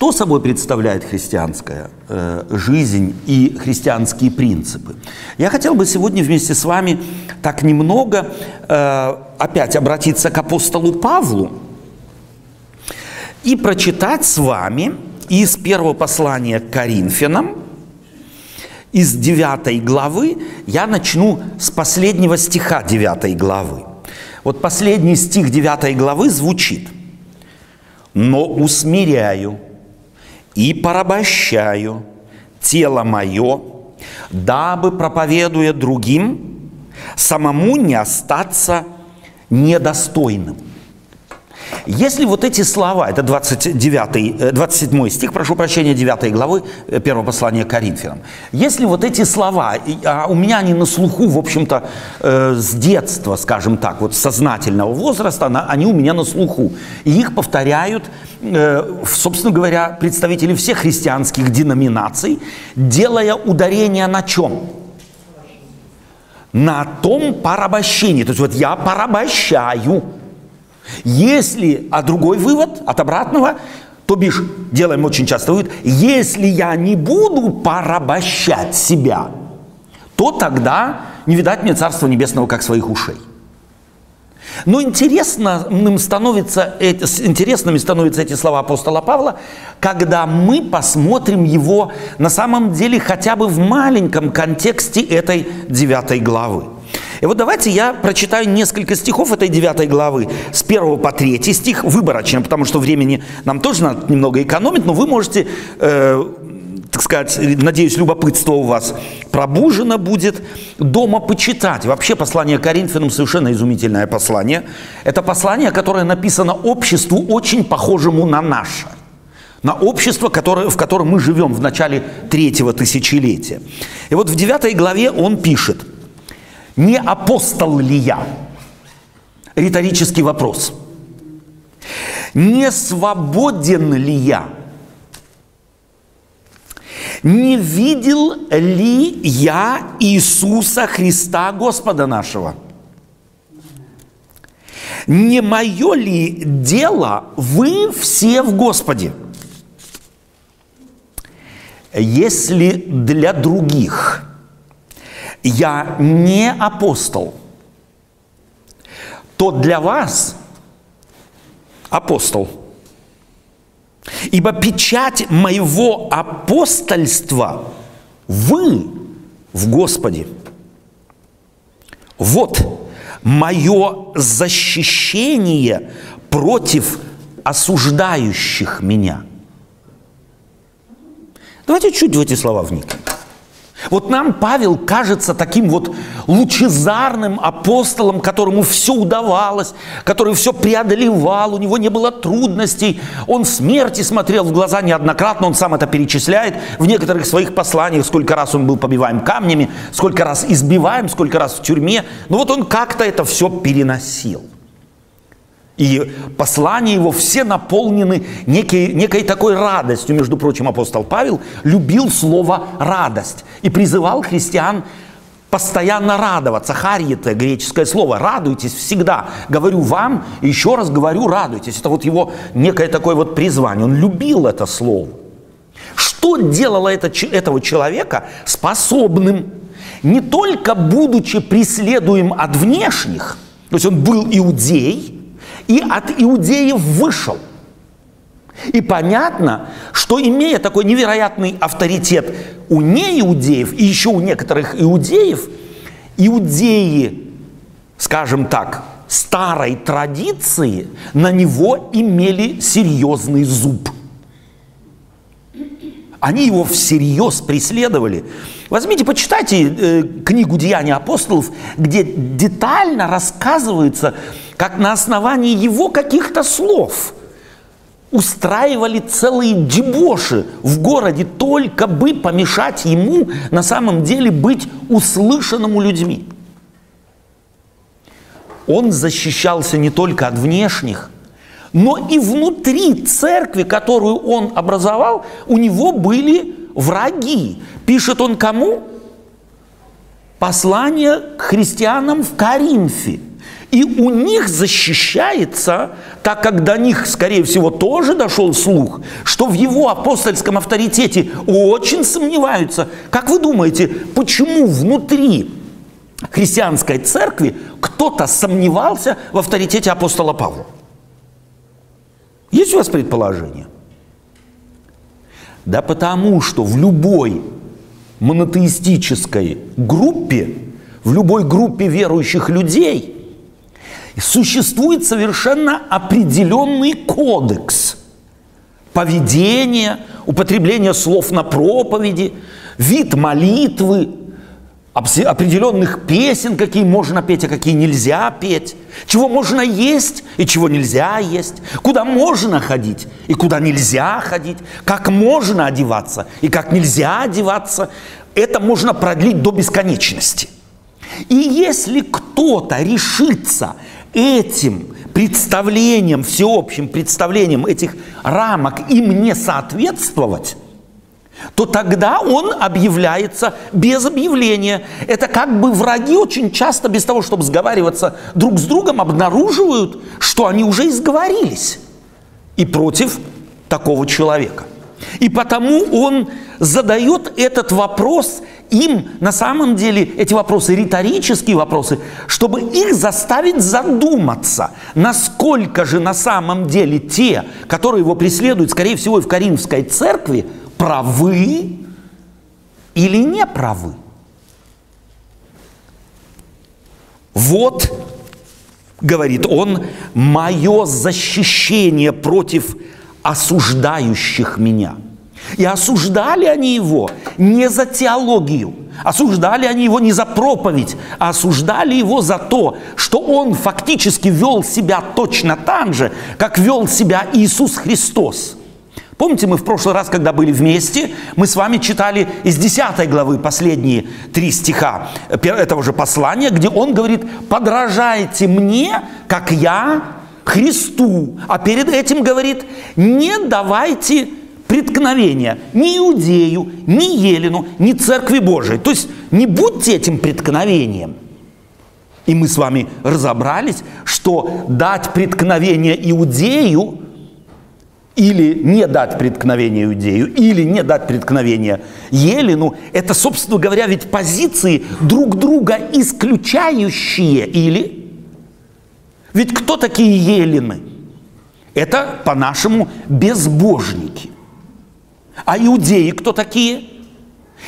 Что собой представляет христианская э, жизнь и христианские принципы? Я хотел бы сегодня вместе с вами так немного э, опять обратиться к апостолу Павлу и прочитать с вами из первого послания к Коринфянам, из 9 главы, я начну с последнего стиха 9 главы. Вот последний стих 9 главы звучит «Но усмиряю и порабощаю тело мое, дабы, проповедуя другим, самому не остаться недостойным». Если вот эти слова, это 29, 27 э, стих, прошу прощения, 9 главы э, первого послания к Коринфянам, если вот эти слова, а у меня они на слуху, в общем-то, э, с детства, скажем так, вот сознательного возраста, они у меня на слуху, и их повторяют, собственно говоря, представители всех христианских деноминаций, делая ударение на чем? На том порабощении. То есть вот я порабощаю – если, а другой вывод от обратного, то бишь, делаем очень часто вывод, если я не буду порабощать себя, то тогда не видать мне Царства Небесного как своих ушей. Но интересным становится, интересными становятся эти слова апостола Павла, когда мы посмотрим его на самом деле хотя бы в маленьком контексте этой девятой главы. И вот давайте я прочитаю несколько стихов этой 9 главы, с 1 по 3 стих, выборочно, потому что времени нам тоже надо немного экономить, но вы можете, э, так сказать, надеюсь, любопытство у вас пробужено будет, дома почитать. Вообще послание Коринфянам совершенно изумительное послание. Это послание, которое написано обществу, очень похожему на наше на общество, которое, в котором мы живем в начале третьего тысячелетия. И вот в девятой главе он пишет – не апостол ли я? Риторический вопрос. Не свободен ли я? Не видел ли я Иисуса Христа Господа нашего? Не мое ли дело вы все в Господе? Если для других – я не апостол, то для вас апостол. Ибо печать моего апостольства вы в Господе. Вот мое защищение против осуждающих меня. Давайте чуть в эти слова вникнем. Вот нам Павел кажется таким вот лучезарным апостолом, которому все удавалось, который все преодолевал, у него не было трудностей, он смерти смотрел в глаза неоднократно, он сам это перечисляет в некоторых своих посланиях, сколько раз он был побиваем камнями, сколько раз избиваем, сколько раз в тюрьме. Но вот он как-то это все переносил. И послания его все наполнены некой, некой такой радостью. Между прочим, апостол Павел любил слово «радость» и призывал христиан постоянно радоваться. Харьете, греческое слово, радуйтесь всегда. Говорю вам, еще раз говорю, радуйтесь. Это вот его некое такое вот призвание. Он любил это слово. Что делало это, этого человека способным, не только будучи преследуем от внешних, то есть он был иудей, и от иудеев вышел. И понятно, что имея такой невероятный авторитет у неиудеев и еще у некоторых иудеев, иудеи, скажем так, старой традиции на него имели серьезный зуб. Они его всерьез преследовали. Возьмите, почитайте э, книгу «Деяния апостолов», где детально рассказывается как на основании его каких-то слов устраивали целые дебоши в городе, только бы помешать ему на самом деле быть услышанному людьми. Он защищался не только от внешних, но и внутри церкви, которую он образовал, у него были враги. Пишет он кому? Послание к христианам в Коринфе – И у них защищается, так как до них, скорее всего, тоже дошел слух, что в его апостольском авторитете очень сомневаются. Как вы думаете, почему внутри христианской церкви кто-то сомневался в авторитете апостола Павла? Есть у вас предположение? Да потому что в любой монотеистической группе, в любой группе верующих людей существует совершенно определенный кодекс поведения, употребления слов на проповеди, вид молитвы, определенных песен, какие можно петь, а какие нельзя петь, чего можно есть и чего нельзя есть, куда можно ходить и куда нельзя ходить, как можно одеваться и как нельзя одеваться. Это можно продлить до бесконечности. И если кто-то решится этим представлением, всеобщим представлением этих рамок им не соответствовать, то тогда он объявляется без объявления. Это как бы враги очень часто, без того, чтобы сговариваться друг с другом, обнаруживают, что они уже изговорились и против такого человека. И потому он задает этот вопрос им, на самом деле, эти вопросы риторические вопросы, чтобы их заставить задуматься, насколько же на самом деле те, которые его преследуют, скорее всего, и в Каримской церкви, правы или не правы. Вот, говорит он, мое защищение против осуждающих меня. И осуждали они его не за теологию, осуждали они его не за проповедь, а осуждали его за то, что он фактически вел себя точно так же, как вел себя Иисус Христос – Помните, мы в прошлый раз, когда были вместе, мы с вами читали из 10 главы последние три стиха этого же послания, где он говорит, подражайте мне, как я Христу. А перед этим говорит, не давайте преткновения ни Иудею, ни Елену, ни Церкви Божией. То есть не будьте этим преткновением. И мы с вами разобрались, что дать преткновение Иудею или не дать преткновение Иудею, или не дать преткновение Елену, это, собственно говоря, ведь позиции друг друга исключающие, или? Ведь кто такие Елены? Это, по-нашему, безбожники. А иудеи кто такие?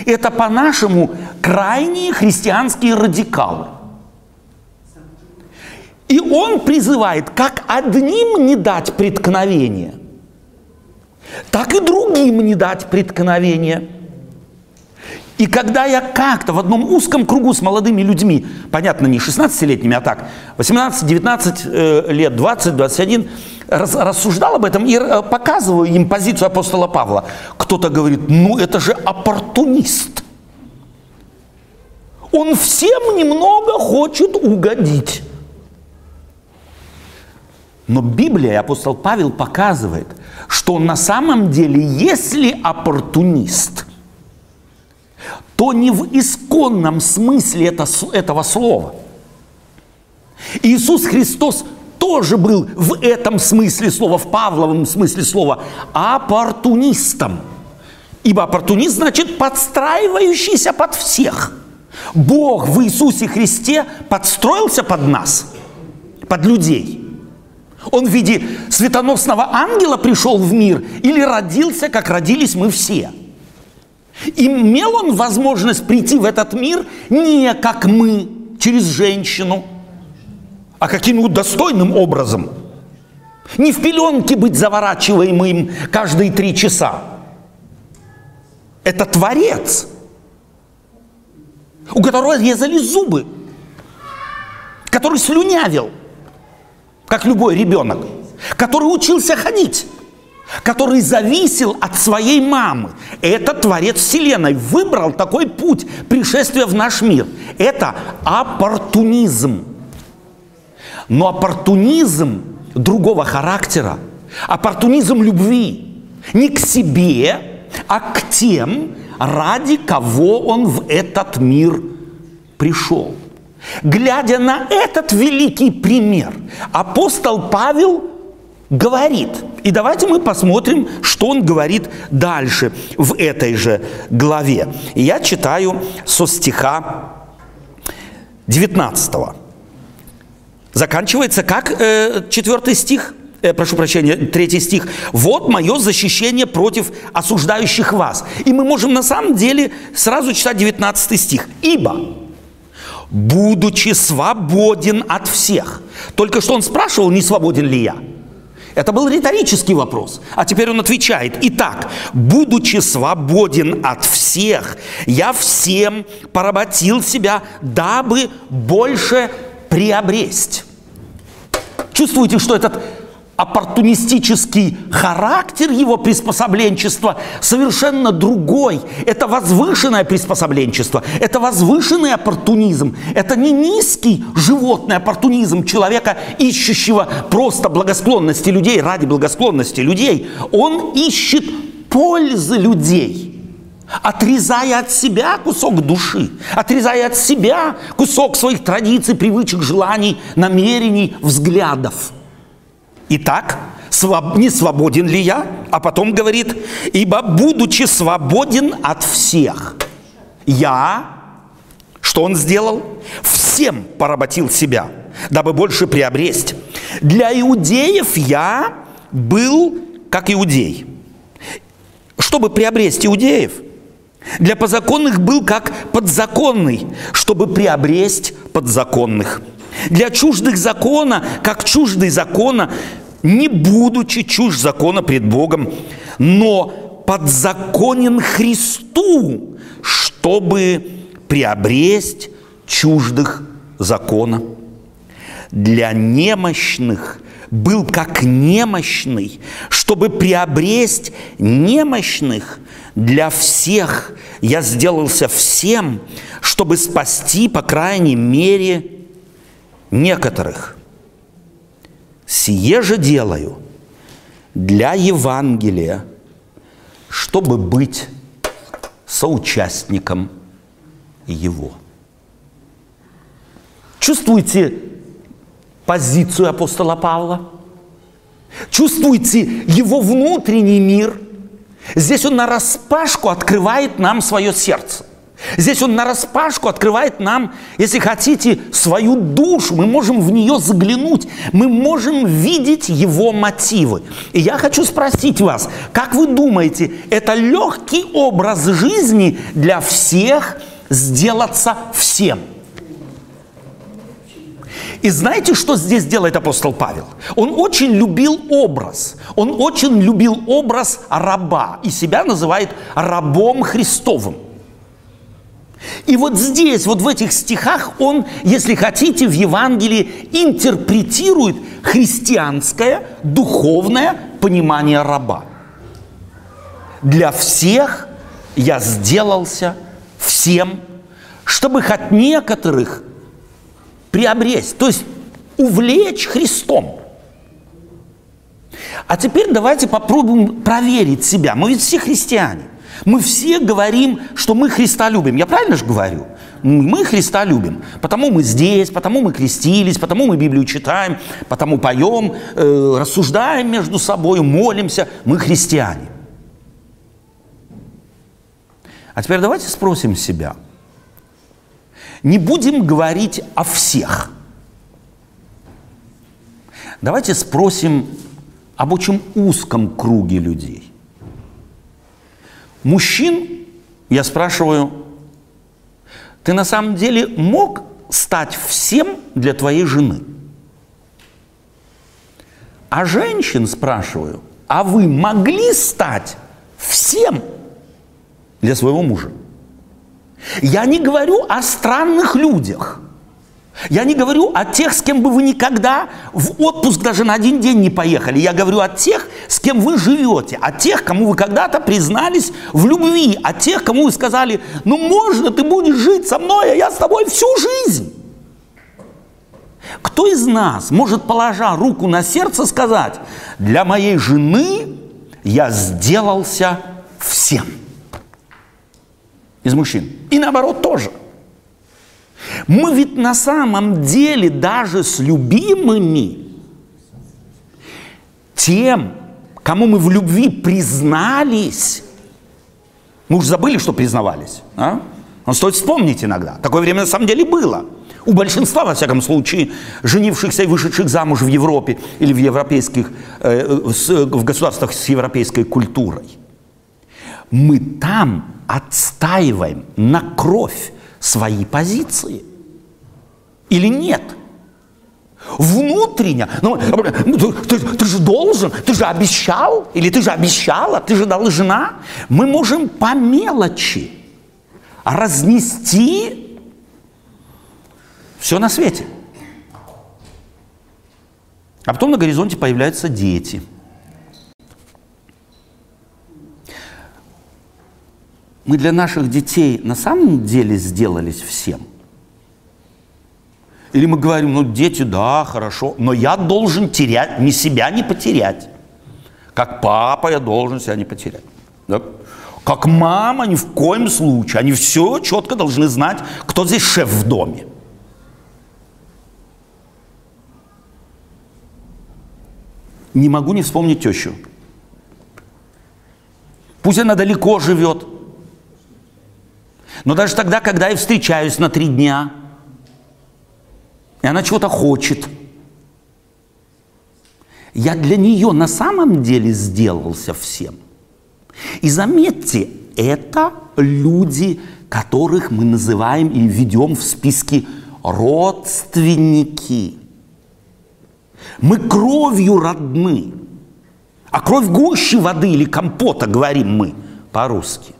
Это, по-нашему, крайние христианские радикалы. И он призывает как одним не дать преткновения – так и другим не дать преткновения. И когда я как-то в одном узком кругу с молодыми людьми, понятно, не 16-летними, а так, 18, 19 э, лет, 20, 21, раз, рассуждал об этом и э, показываю им позицию апостола Павла. Кто-то говорит, ну это же оппортунист. Он всем немного хочет угодить. Но Библия, апостол Павел показывает, что на самом деле, если оппортунист, то не в исконном смысле это, этого слова. Иисус Христос тоже был в этом смысле слова, в Павловом смысле слова, оппортунистом. Ибо оппортунист значит подстраивающийся под всех. Бог в Иисусе Христе подстроился под нас, под людей – он в виде светоносного ангела пришел в мир или родился, как родились мы все. Имел он возможность прийти в этот мир не как мы, через женщину, а каким-нибудь достойным образом. Не в пеленке быть заворачиваемым каждые три часа. Это Творец, у которого резали зубы, который слюнявил – как любой ребенок, который учился ходить, который зависел от своей мамы. Это Творец Вселенной выбрал такой путь пришествия в наш мир. Это оппортунизм. Но оппортунизм другого характера, оппортунизм любви не к себе, а к тем, ради кого он в этот мир пришел. глядя на этот великий пример, апостол Павел говорит. И давайте мы посмотрим, что он говорит дальше в этой же главе. Я читаю со стиха 19. Заканчивается как э, четвертый стих? Э, прошу прощения, третий стих. «Вот мое защищение против осуждающих вас». И мы можем на самом деле сразу читать 19 стих. «Ибо, будучи свободен от всех». Только что он спрашивал, не свободен ли я – это был риторический вопрос. А теперь он отвечает. Итак, будучи свободен от всех, я всем поработил себя, дабы больше приобресть. Чувствуете, что этот оппортунистический характер его приспособленчества совершенно другой. Это возвышенное приспособленчество, это возвышенный оппортунизм, это не низкий животный оппортунизм человека, ищущего просто благосклонности людей ради благосклонности людей. Он ищет пользы людей отрезая от себя кусок души, отрезая от себя кусок своих традиций, привычек, желаний, намерений, взглядов – Итак, своб... не свободен ли я? А потом говорит, ибо будучи свободен от всех, я, что он сделал? Всем поработил себя, дабы больше приобресть. Для иудеев я был как иудей. Чтобы приобрести иудеев, для подзаконных был как подзаконный, чтобы приобрести подзаконных. Для чуждых закона, как чуждый закона, не будучи чушь закона пред Богом, но подзаконен Христу, чтобы приобресть чуждых закона. Для немощных был как немощный, чтобы приобресть немощных. Для всех я сделался всем, чтобы спасти, по крайней мере, некоторых – Сие же делаю для Евангелия, чтобы быть соучастником его. Чувствуете позицию апостола Павла? Чувствуете его внутренний мир? Здесь он на распашку открывает нам свое сердце. Здесь он на распашку открывает нам, если хотите, свою душу. Мы можем в нее заглянуть. Мы можем видеть его мотивы. И я хочу спросить вас, как вы думаете, это легкий образ жизни для всех сделаться всем? И знаете, что здесь делает апостол Павел? Он очень любил образ. Он очень любил образ раба и себя называет рабом Христовым. И вот здесь, вот в этих стихах он, если хотите, в Евангелии интерпретирует христианское духовное понимание раба. Для всех я сделался всем, чтобы хоть некоторых приобрести, то есть увлечь Христом. А теперь давайте попробуем проверить себя. Мы ведь все христиане. Мы все говорим, что мы Христа любим. Я правильно же говорю? Мы Христа любим. Потому мы здесь, потому мы крестились, потому мы Библию читаем, потому поем, э, рассуждаем между собой, молимся. Мы христиане. А теперь давайте спросим себя. Не будем говорить о всех. Давайте спросим об очень узком круге людей. Мужчин, я спрашиваю, ты на самом деле мог стать всем для твоей жены? А женщин спрашиваю, а вы могли стать всем для своего мужа? Я не говорю о странных людях – я не говорю о тех, с кем бы вы никогда в отпуск даже на один день не поехали. Я говорю о тех, с кем вы живете, о тех, кому вы когда-то признались в любви, о тех, кому вы сказали, ну можно ты будешь жить со мной, а я с тобой всю жизнь. Кто из нас может, положа руку на сердце, сказать, для моей жены я сделался всем? Из мужчин. И наоборот тоже. Мы ведь на самом деле даже с любимыми, тем, кому мы в любви признались, мы уже забыли, что признавались. А? Но стоит вспомнить иногда. Такое время на самом деле было. У большинства, во всяком случае, женившихся и вышедших замуж в Европе или в европейских, э, в государствах с европейской культурой. Мы там отстаиваем на кровь свои позиции. Или нет? Внутренне. Ну, ты, ты, ты же должен, ты же обещал, или ты же обещала, ты же должна. Мы можем по мелочи разнести все на свете. А потом на горизонте появляются дети. Мы для наших детей на самом деле сделались всем. Или мы говорим, ну дети, да, хорошо, но я должен терять, ни себя не потерять. Как папа я должен себя не потерять. Да? Как мама ни в коем случае. Они все четко должны знать, кто здесь шеф в доме. Не могу не вспомнить тещу. Пусть она далеко живет. Но даже тогда, когда я встречаюсь на три дня, и она чего-то хочет, я для нее на самом деле сделался всем. И заметьте, это люди, которых мы называем или ведем в списке родственники. Мы кровью родны. А кровь гуще воды или компота, говорим мы по-русски.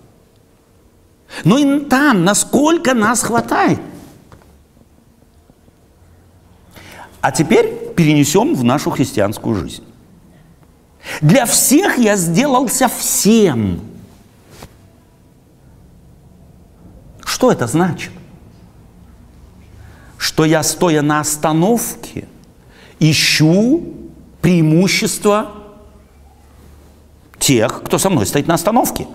Но и там, насколько нас хватает. А теперь перенесем в нашу христианскую жизнь. Для всех я сделался всем. Что это значит? Что я, стоя на остановке, ищу преимущество тех, кто со мной стоит на остановке.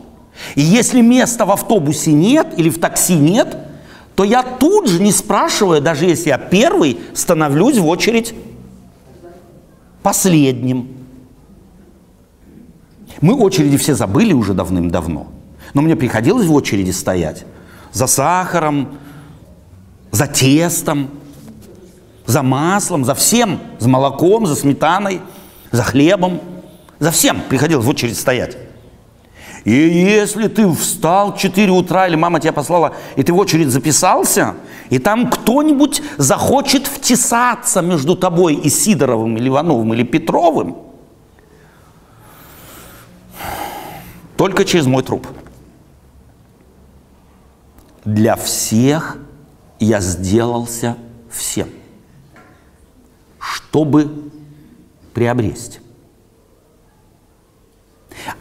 И если места в автобусе нет или в такси нет, то я тут же, не спрашивая, даже если я первый, становлюсь в очередь последним. Мы очереди все забыли уже давным-давно. Но мне приходилось в очереди стоять за сахаром, за тестом, за маслом, за всем, за молоком, за сметаной, за хлебом, за всем приходилось в очередь стоять. И если ты встал в 4 утра, или мама тебя послала, и ты в очередь записался, и там кто-нибудь захочет втесаться между тобой и Сидоровым, или Ивановым, или Петровым, только через мой труп. Для всех я сделался всем, чтобы приобрести.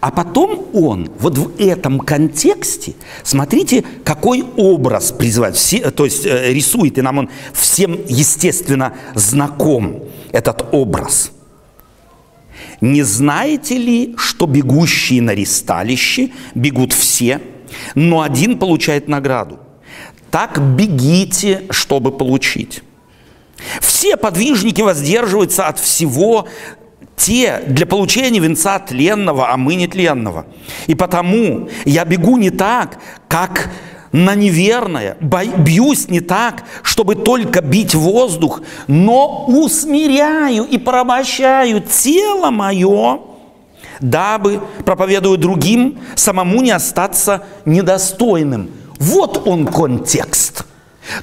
А потом он вот в этом контексте, смотрите, какой образ призывает, все, то есть э, рисует, и нам он всем, естественно, знаком, этот образ. Не знаете ли, что бегущие на ресталище бегут все, но один получает награду? Так бегите, чтобы получить. Все подвижники воздерживаются от всего те для получения венца тленного, а мы не тленного. И потому я бегу не так, как на неверное, бьюсь не так, чтобы только бить воздух, но усмиряю и порабощаю тело мое, дабы, проповедуя другим, самому не остаться недостойным. Вот он контекст –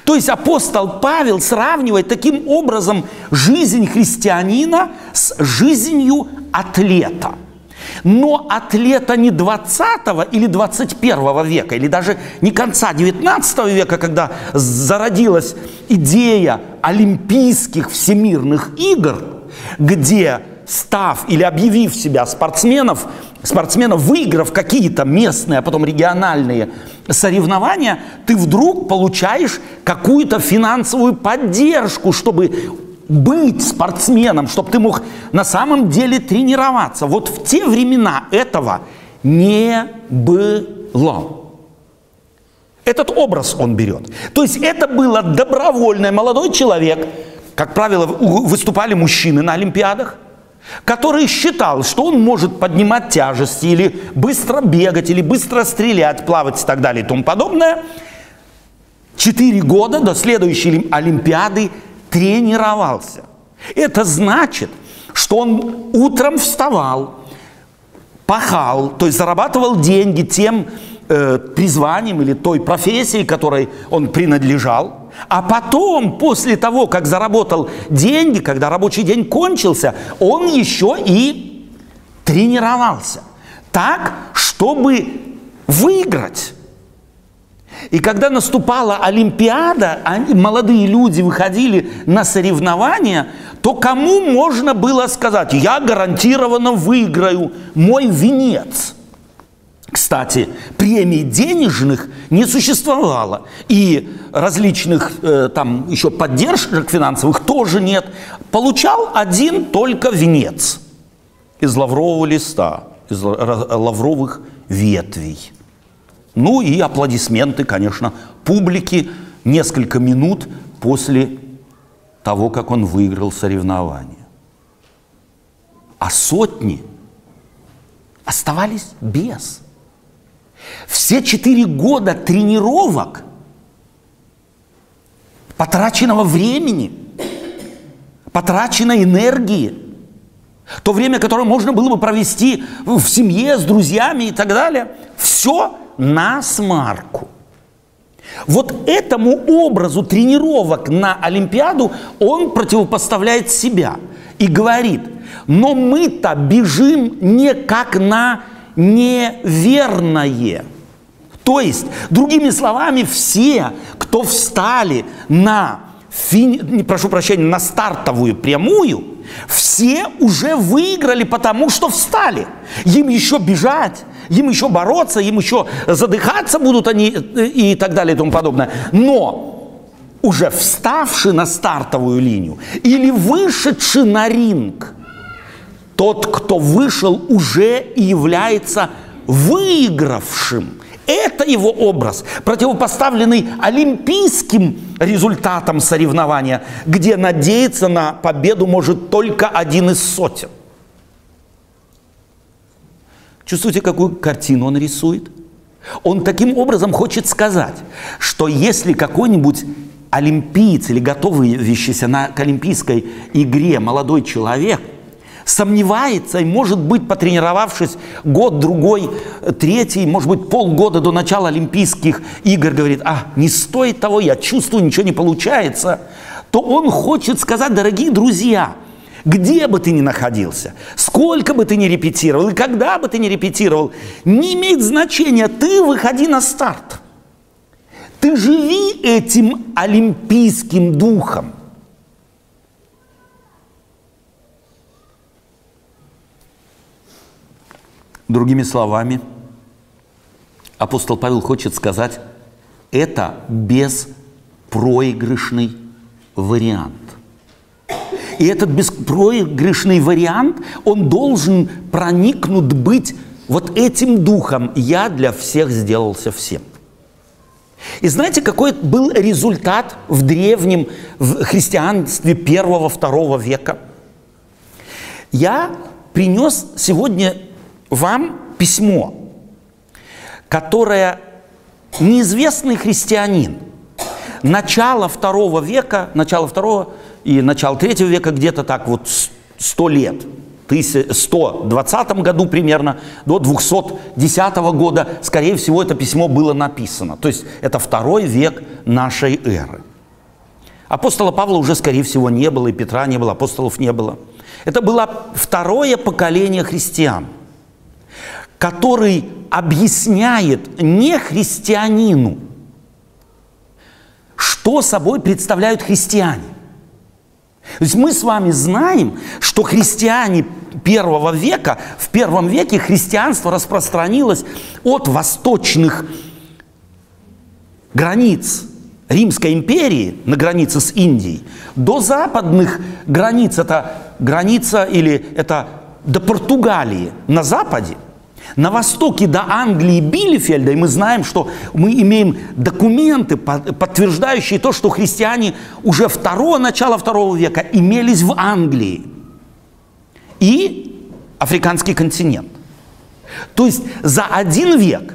то есть апостол Павел сравнивает таким образом жизнь христианина с жизнью атлета. Но атлета не 20 или 21 века, или даже не конца 19 века, когда зародилась идея Олимпийских всемирных игр, где став или объявив себя спортсменов, спортсменов, выиграв какие-то местные, а потом региональные соревнования, ты вдруг получаешь какую-то финансовую поддержку, чтобы быть спортсменом, чтобы ты мог на самом деле тренироваться. Вот в те времена этого не было. Этот образ он берет. То есть это было добровольное молодой человек, как правило, выступали мужчины на Олимпиадах, который считал, что он может поднимать тяжести или быстро бегать, или быстро стрелять, плавать и так далее и тому подобное. Четыре года до следующей Олимпиады тренировался. Это значит, что он утром вставал, пахал, то есть зарабатывал деньги тем э, призванием или той профессией, которой он принадлежал – а потом, после того, как заработал деньги, когда рабочий день кончился, он еще и тренировался. Так, чтобы выиграть. И когда наступала Олимпиада, они, молодые люди выходили на соревнования, то кому можно было сказать, я гарантированно выиграю мой венец – кстати, премий денежных не существовало. И различных э, там еще поддержек финансовых тоже нет. Получал один только венец из лаврового листа, из лавровых ветвей. Ну и аплодисменты, конечно, публики несколько минут после того, как он выиграл соревнование. А сотни оставались без. Все четыре года тренировок, потраченного времени, потраченной энергии, то время, которое можно было бы провести в семье, с друзьями и так далее, все на смарку. Вот этому образу тренировок на Олимпиаду он противопоставляет себя и говорит, но мы-то бежим не как на неверное. То есть, другими словами, все, кто встали на, фини... прошу прощения, на стартовую прямую, все уже выиграли, потому что встали. Им еще бежать, им еще бороться, им еще задыхаться будут они и так далее и тому подобное. Но уже вставший на стартовую линию или вышедший на ринг – тот, кто вышел, уже и является выигравшим. Это его образ, противопоставленный олимпийским результатам соревнования, где надеяться на победу может только один из сотен. Чувствуете, какую картину он рисует? Он таким образом хочет сказать, что если какой-нибудь олимпиец или готовящийся на, к олимпийской игре молодой человек – сомневается и, может быть, потренировавшись год, другой, третий, может быть, полгода до начала Олимпийских игр, говорит, а, не стоит того, я чувствую, ничего не получается, то он хочет сказать, дорогие друзья, где бы ты ни находился, сколько бы ты ни репетировал и когда бы ты ни репетировал, не имеет значения, ты выходи на старт. Ты живи этим олимпийским духом – Другими словами, апостол Павел хочет сказать, это беспроигрышный вариант. И этот беспроигрышный вариант, он должен проникнут быть вот этим духом «я для всех сделался всем». И знаете, какой был результат в древнем в христианстве первого-второго века? Я принес сегодня вам письмо, которое неизвестный христианин начала второго века, начало второго и начало третьего века, где-то так вот сто лет, 120 году примерно, до 210 года, скорее всего, это письмо было написано. То есть это второй век нашей эры. Апостола Павла уже, скорее всего, не было, и Петра не было, апостолов не было. Это было второе поколение христиан – который объясняет не христианину, что собой представляют христиане. То есть мы с вами знаем, что христиане первого века, в первом веке христианство распространилось от восточных границ Римской империи на границе с Индией до западных границ, это граница или это до Португалии на западе – На востоке до Англии Билефельда, и мы знаем, что мы имеем документы, подтверждающие то, что христиане уже второго, начала второго века имелись в Англии и африканский континент. То есть за один век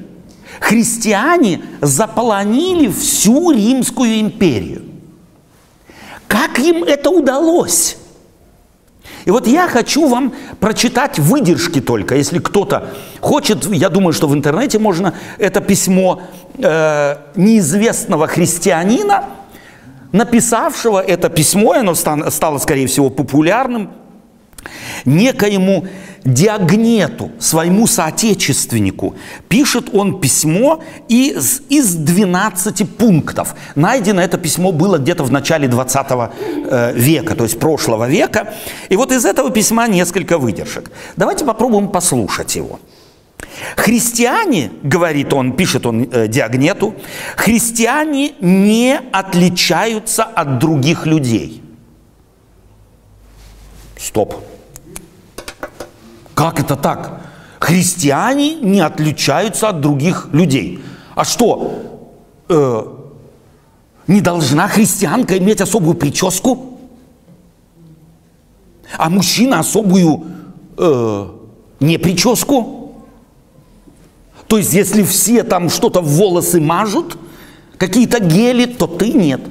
христиане заполонили всю Римскую империю. Как им это удалось? И вот я хочу вам прочитать выдержки только, если кто-то хочет, я думаю, что в интернете можно это письмо э, неизвестного христианина, написавшего это письмо, оно стало, скорее всего, популярным, некоему Диагнету, своему соотечественнику, пишет он письмо из, из 12 пунктов. Найдено это письмо было где-то в начале 20 э, века, то есть прошлого века. И вот из этого письма несколько выдержек. Давайте попробуем послушать его. Христиане, говорит он, пишет он э, Диагнету, христиане не отличаются от других людей. Стоп. Как это так? Христиане не отличаются от других людей. А что? Э, не должна христианка иметь особую прическу? А мужчина особую э, не прическу? То есть, если все там что-то в волосы мажут, какие-то гели, то ты нет.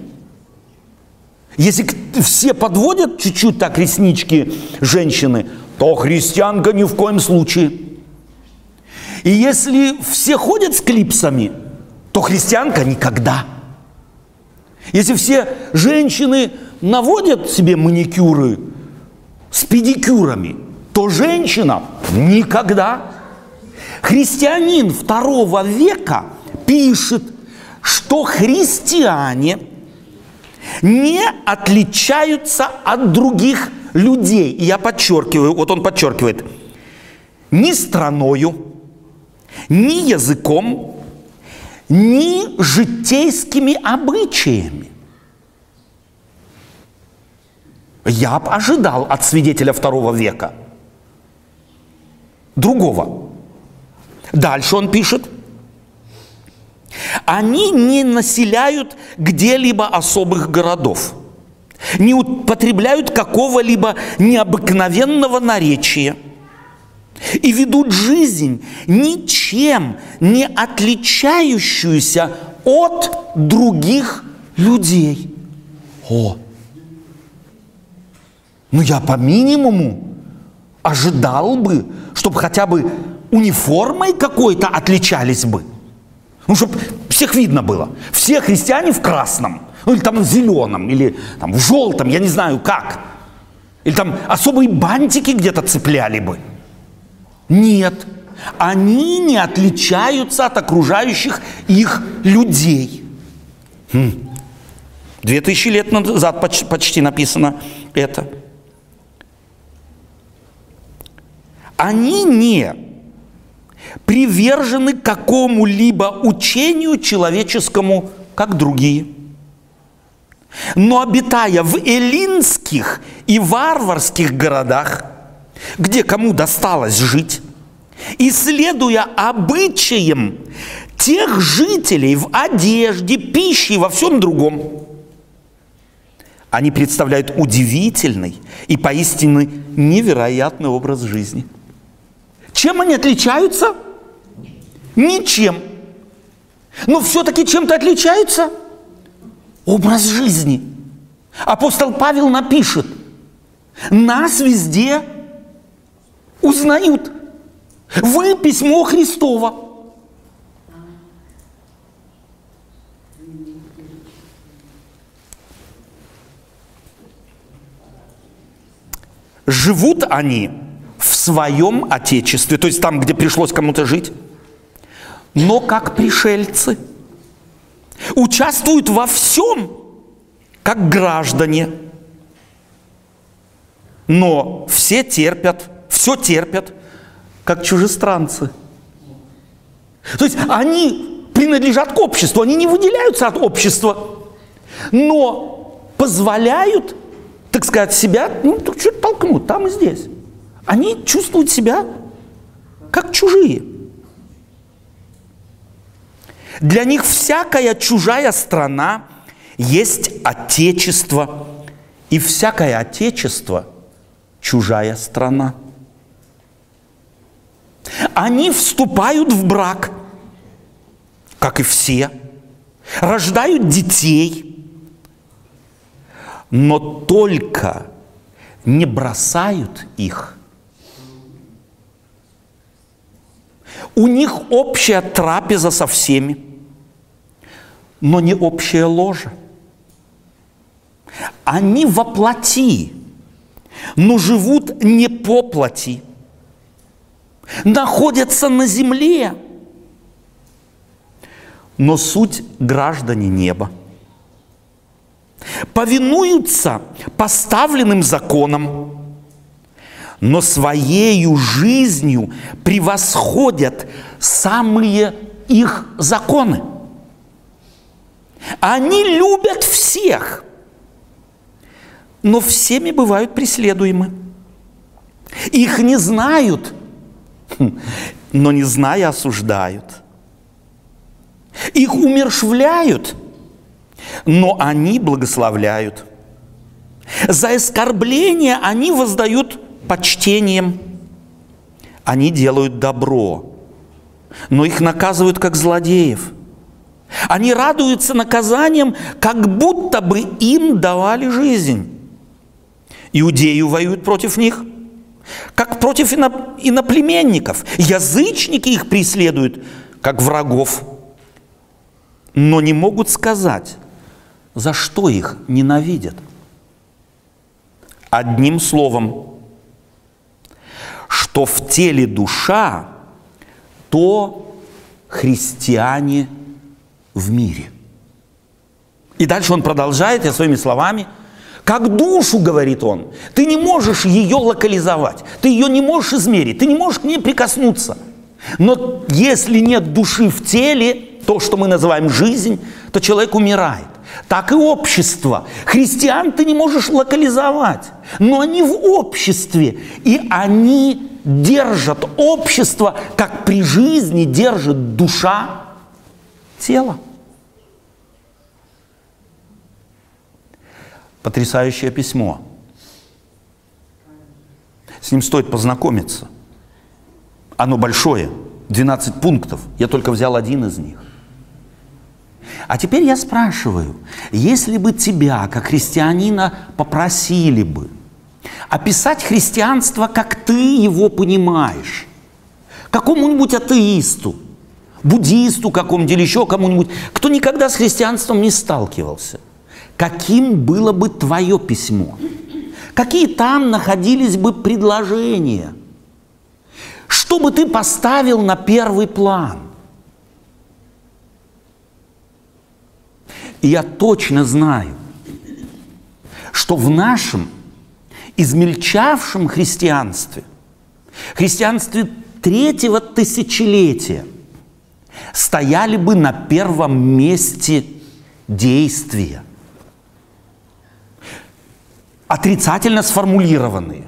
Если все подводят чуть-чуть так реснички женщины, то христианка ни в коем случае. И если все ходят с клипсами, то христианка никогда. Если все женщины наводят себе маникюры с педикюрами, то женщина никогда. Христианин второго века пишет, что христиане не отличаются от других людей, и я подчеркиваю, вот он подчеркивает, ни страною, ни языком, ни житейскими обычаями. Я бы ожидал от свидетеля второго века другого. Дальше он пишет. Они не населяют где-либо особых городов – не употребляют какого-либо необыкновенного наречия и ведут жизнь ничем не отличающуюся от других людей. О! Ну я по минимуму ожидал бы, чтобы хотя бы униформой какой-то отличались бы. Ну, чтобы всех видно было. Все христиане в красном – ну или там в зеленом, или там в желтом, я не знаю как. Или там особые бантики где-то цепляли бы. Нет, они не отличаются от окружающих их людей. Хм. Две тысячи лет назад почти написано это. Они не привержены какому-либо учению человеческому, как другие – но обитая в эллинских и варварских городах, где кому досталось жить, и следуя обычаям тех жителей в одежде, пище и во всем другом, они представляют удивительный и поистине невероятный образ жизни. Чем они отличаются? Ничем. Но все-таки чем-то отличаются – образ жизни. Апостол Павел напишет, нас везде узнают. Вы письмо Христово. Живут они своем отечестве, то есть там, где пришлось кому-то жить, но как пришельцы – участвуют во всем, как граждане. Но все терпят, все терпят, как чужестранцы. То есть они принадлежат к обществу, они не выделяются от общества, но позволяют, так сказать, себя, ну, чуть толкнуть там и здесь. Они чувствуют себя как чужие. Для них всякая чужая страна есть отечество, и всякое отечество – чужая страна. Они вступают в брак, как и все, рождают детей, но только не бросают их. У них общая трапеза со всеми, но не общая ложа. Они воплоти, но живут не по плоти. Находятся на земле, но суть граждане неба. Повинуются поставленным законам, но своею жизнью превосходят самые их законы. Они любят всех, но всеми бывают преследуемы. Их не знают, но не зная осуждают. Их умершвляют, но они благословляют. За оскорбление они воздают почтением. Они делают добро, но их наказывают как злодеев. Они радуются наказанием, как будто бы им давали жизнь. Иудеи воюют против них, как против иноплеменников. Язычники их преследуют, как врагов. Но не могут сказать, за что их ненавидят. Одним словом, что в теле душа, то христиане в мире. И дальше он продолжает я своими словами – как душу, говорит он, ты не можешь ее локализовать, ты ее не можешь измерить, ты не можешь к ней прикоснуться. Но если нет души в теле, то, что мы называем жизнь, то человек умирает. Так и общество. Христиан ты не можешь локализовать, но они в обществе, и они держат общество, как при жизни держит душа тело. Потрясающее письмо. С ним стоит познакомиться. Оно большое, 12 пунктов. Я только взял один из них. А теперь я спрашиваю, если бы тебя, как христианина, попросили бы описать христианство, как ты его понимаешь, какому-нибудь атеисту, буддисту какому-нибудь или еще кому-нибудь, кто никогда с христианством не сталкивался, каким было бы твое письмо, какие там находились бы предложения, что бы ты поставил на первый план. И я точно знаю, что в нашем измельчавшем христианстве, христианстве третьего тысячелетия, стояли бы на первом месте действия отрицательно сформулированные.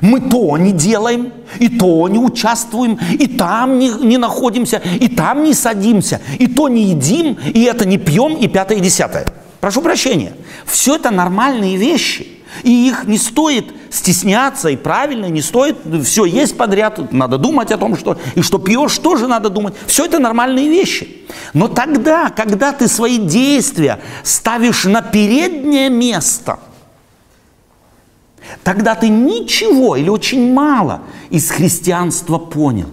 Мы то не делаем, и то не участвуем, и там не, не находимся, и там не садимся, и то не едим, и это не пьем, и пятое, и десятое. Прошу прощения. Все это нормальные вещи. И их не стоит стесняться, и правильно, не стоит, все есть подряд, надо думать о том, что, и что пьешь, тоже надо думать. Все это нормальные вещи. Но тогда, когда ты свои действия ставишь на переднее место – Тогда ты ничего или очень мало из христианства понял.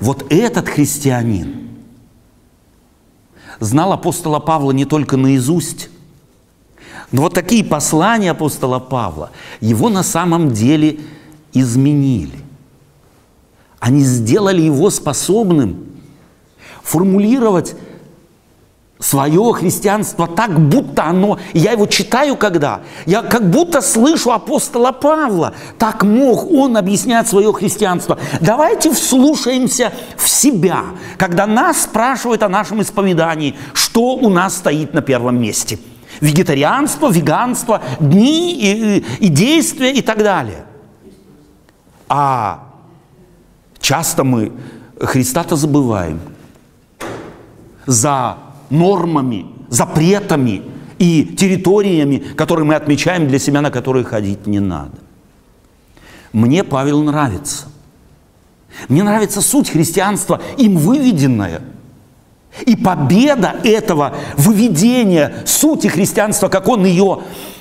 Вот этот христианин знал апостола Павла не только наизусть, но вот такие послания апостола Павла его на самом деле изменили. Они сделали его способным формулировать свое христианство так, будто оно, я его читаю когда, я как будто слышу апостола Павла, так мог он объяснять свое христианство. Давайте вслушаемся в себя, когда нас спрашивают о нашем исповедании, что у нас стоит на первом месте. Вегетарианство, веганство, дни и, и, и действия и так далее. А часто мы Христа-то забываем – за нормами, запретами и территориями, которые мы отмечаем для себя, на которые ходить не надо. Мне Павел нравится. Мне нравится суть христианства, им выведенная. И победа этого выведения сути христианства, как он ее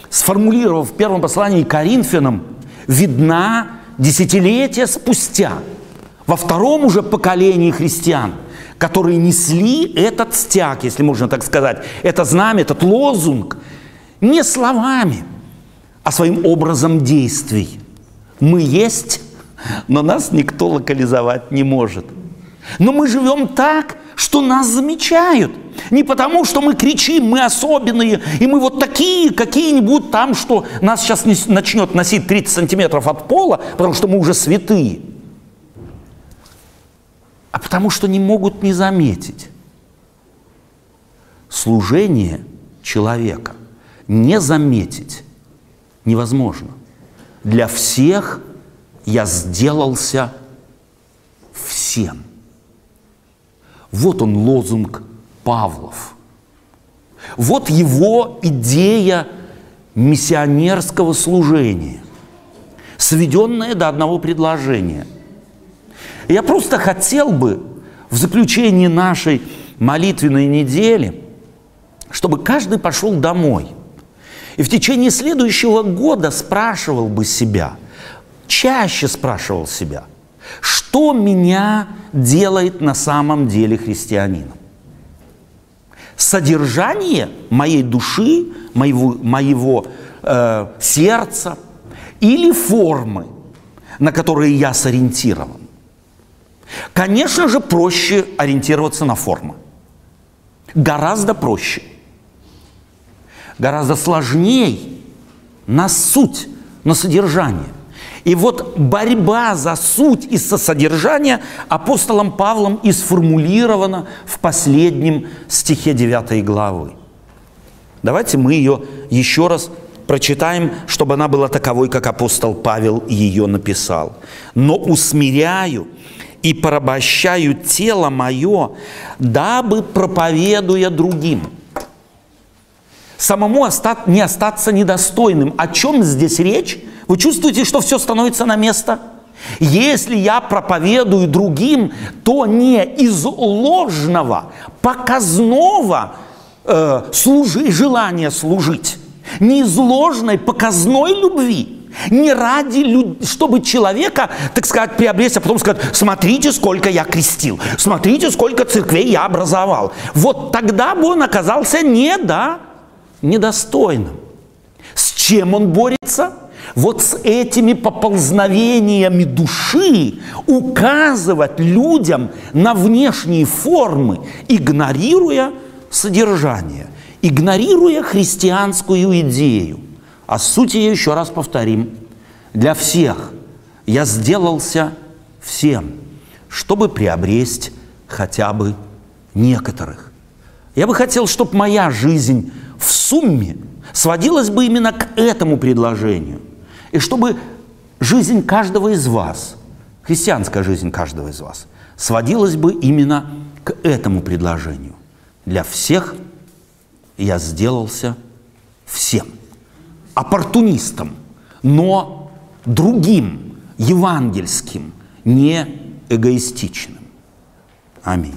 сформулировал в первом послании Коринфянам, видна десятилетия спустя, во втором уже поколении христиан, которые несли этот стяг, если можно так сказать, это знамя, этот лозунг, не словами, а своим образом действий. Мы есть, но нас никто локализовать не может. Но мы живем так, что нас замечают. Не потому, что мы кричим, мы особенные, и мы вот такие, какие-нибудь там, что нас сейчас не начнет носить 30 сантиметров от пола, потому что мы уже святые. А потому что не могут не заметить. Служение человека не заметить невозможно. Для всех я сделался всем. Вот он лозунг Павлов. Вот его идея миссионерского служения, сведенная до одного предложения. Я просто хотел бы в заключении нашей молитвенной недели, чтобы каждый пошел домой и в течение следующего года спрашивал бы себя, чаще спрашивал себя, что меня делает на самом деле христианином? Содержание моей души, моего, моего э, сердца или формы, на которые я сориентирован? Конечно же, проще ориентироваться на формы. Гораздо проще. Гораздо сложнее на суть, на содержание – и вот борьба за суть и со содержание апостолом Павлом и сформулирована в последнем стихе 9 главы. Давайте мы ее еще раз прочитаем, чтобы она была таковой, как апостол Павел ее написал. «Но усмиряю и порабощаю тело мое, дабы проповедуя другим». Самому не остаться недостойным. О чем здесь речь? Вы чувствуете, что все становится на место? Если я проповедую другим, то не из ложного, показного э, служи, желания служить, не из ложной, показной любви, не ради, чтобы человека, так сказать, приобрести, а потом сказать, смотрите, сколько я крестил, смотрите, сколько церквей я образовал. Вот тогда бы он оказался не, да, недостойным. С чем он борется? вот с этими поползновениями души указывать людям на внешние формы, игнорируя содержание, игнорируя христианскую идею. А суть ее еще раз повторим. Для всех я сделался всем, чтобы приобрести хотя бы некоторых. Я бы хотел, чтобы моя жизнь в сумме сводилась бы именно к этому предложению – и чтобы жизнь каждого из вас, христианская жизнь каждого из вас, сводилась бы именно к этому предложению. Для всех я сделался всем. Оппортунистом, но другим, евангельским, не эгоистичным. Аминь.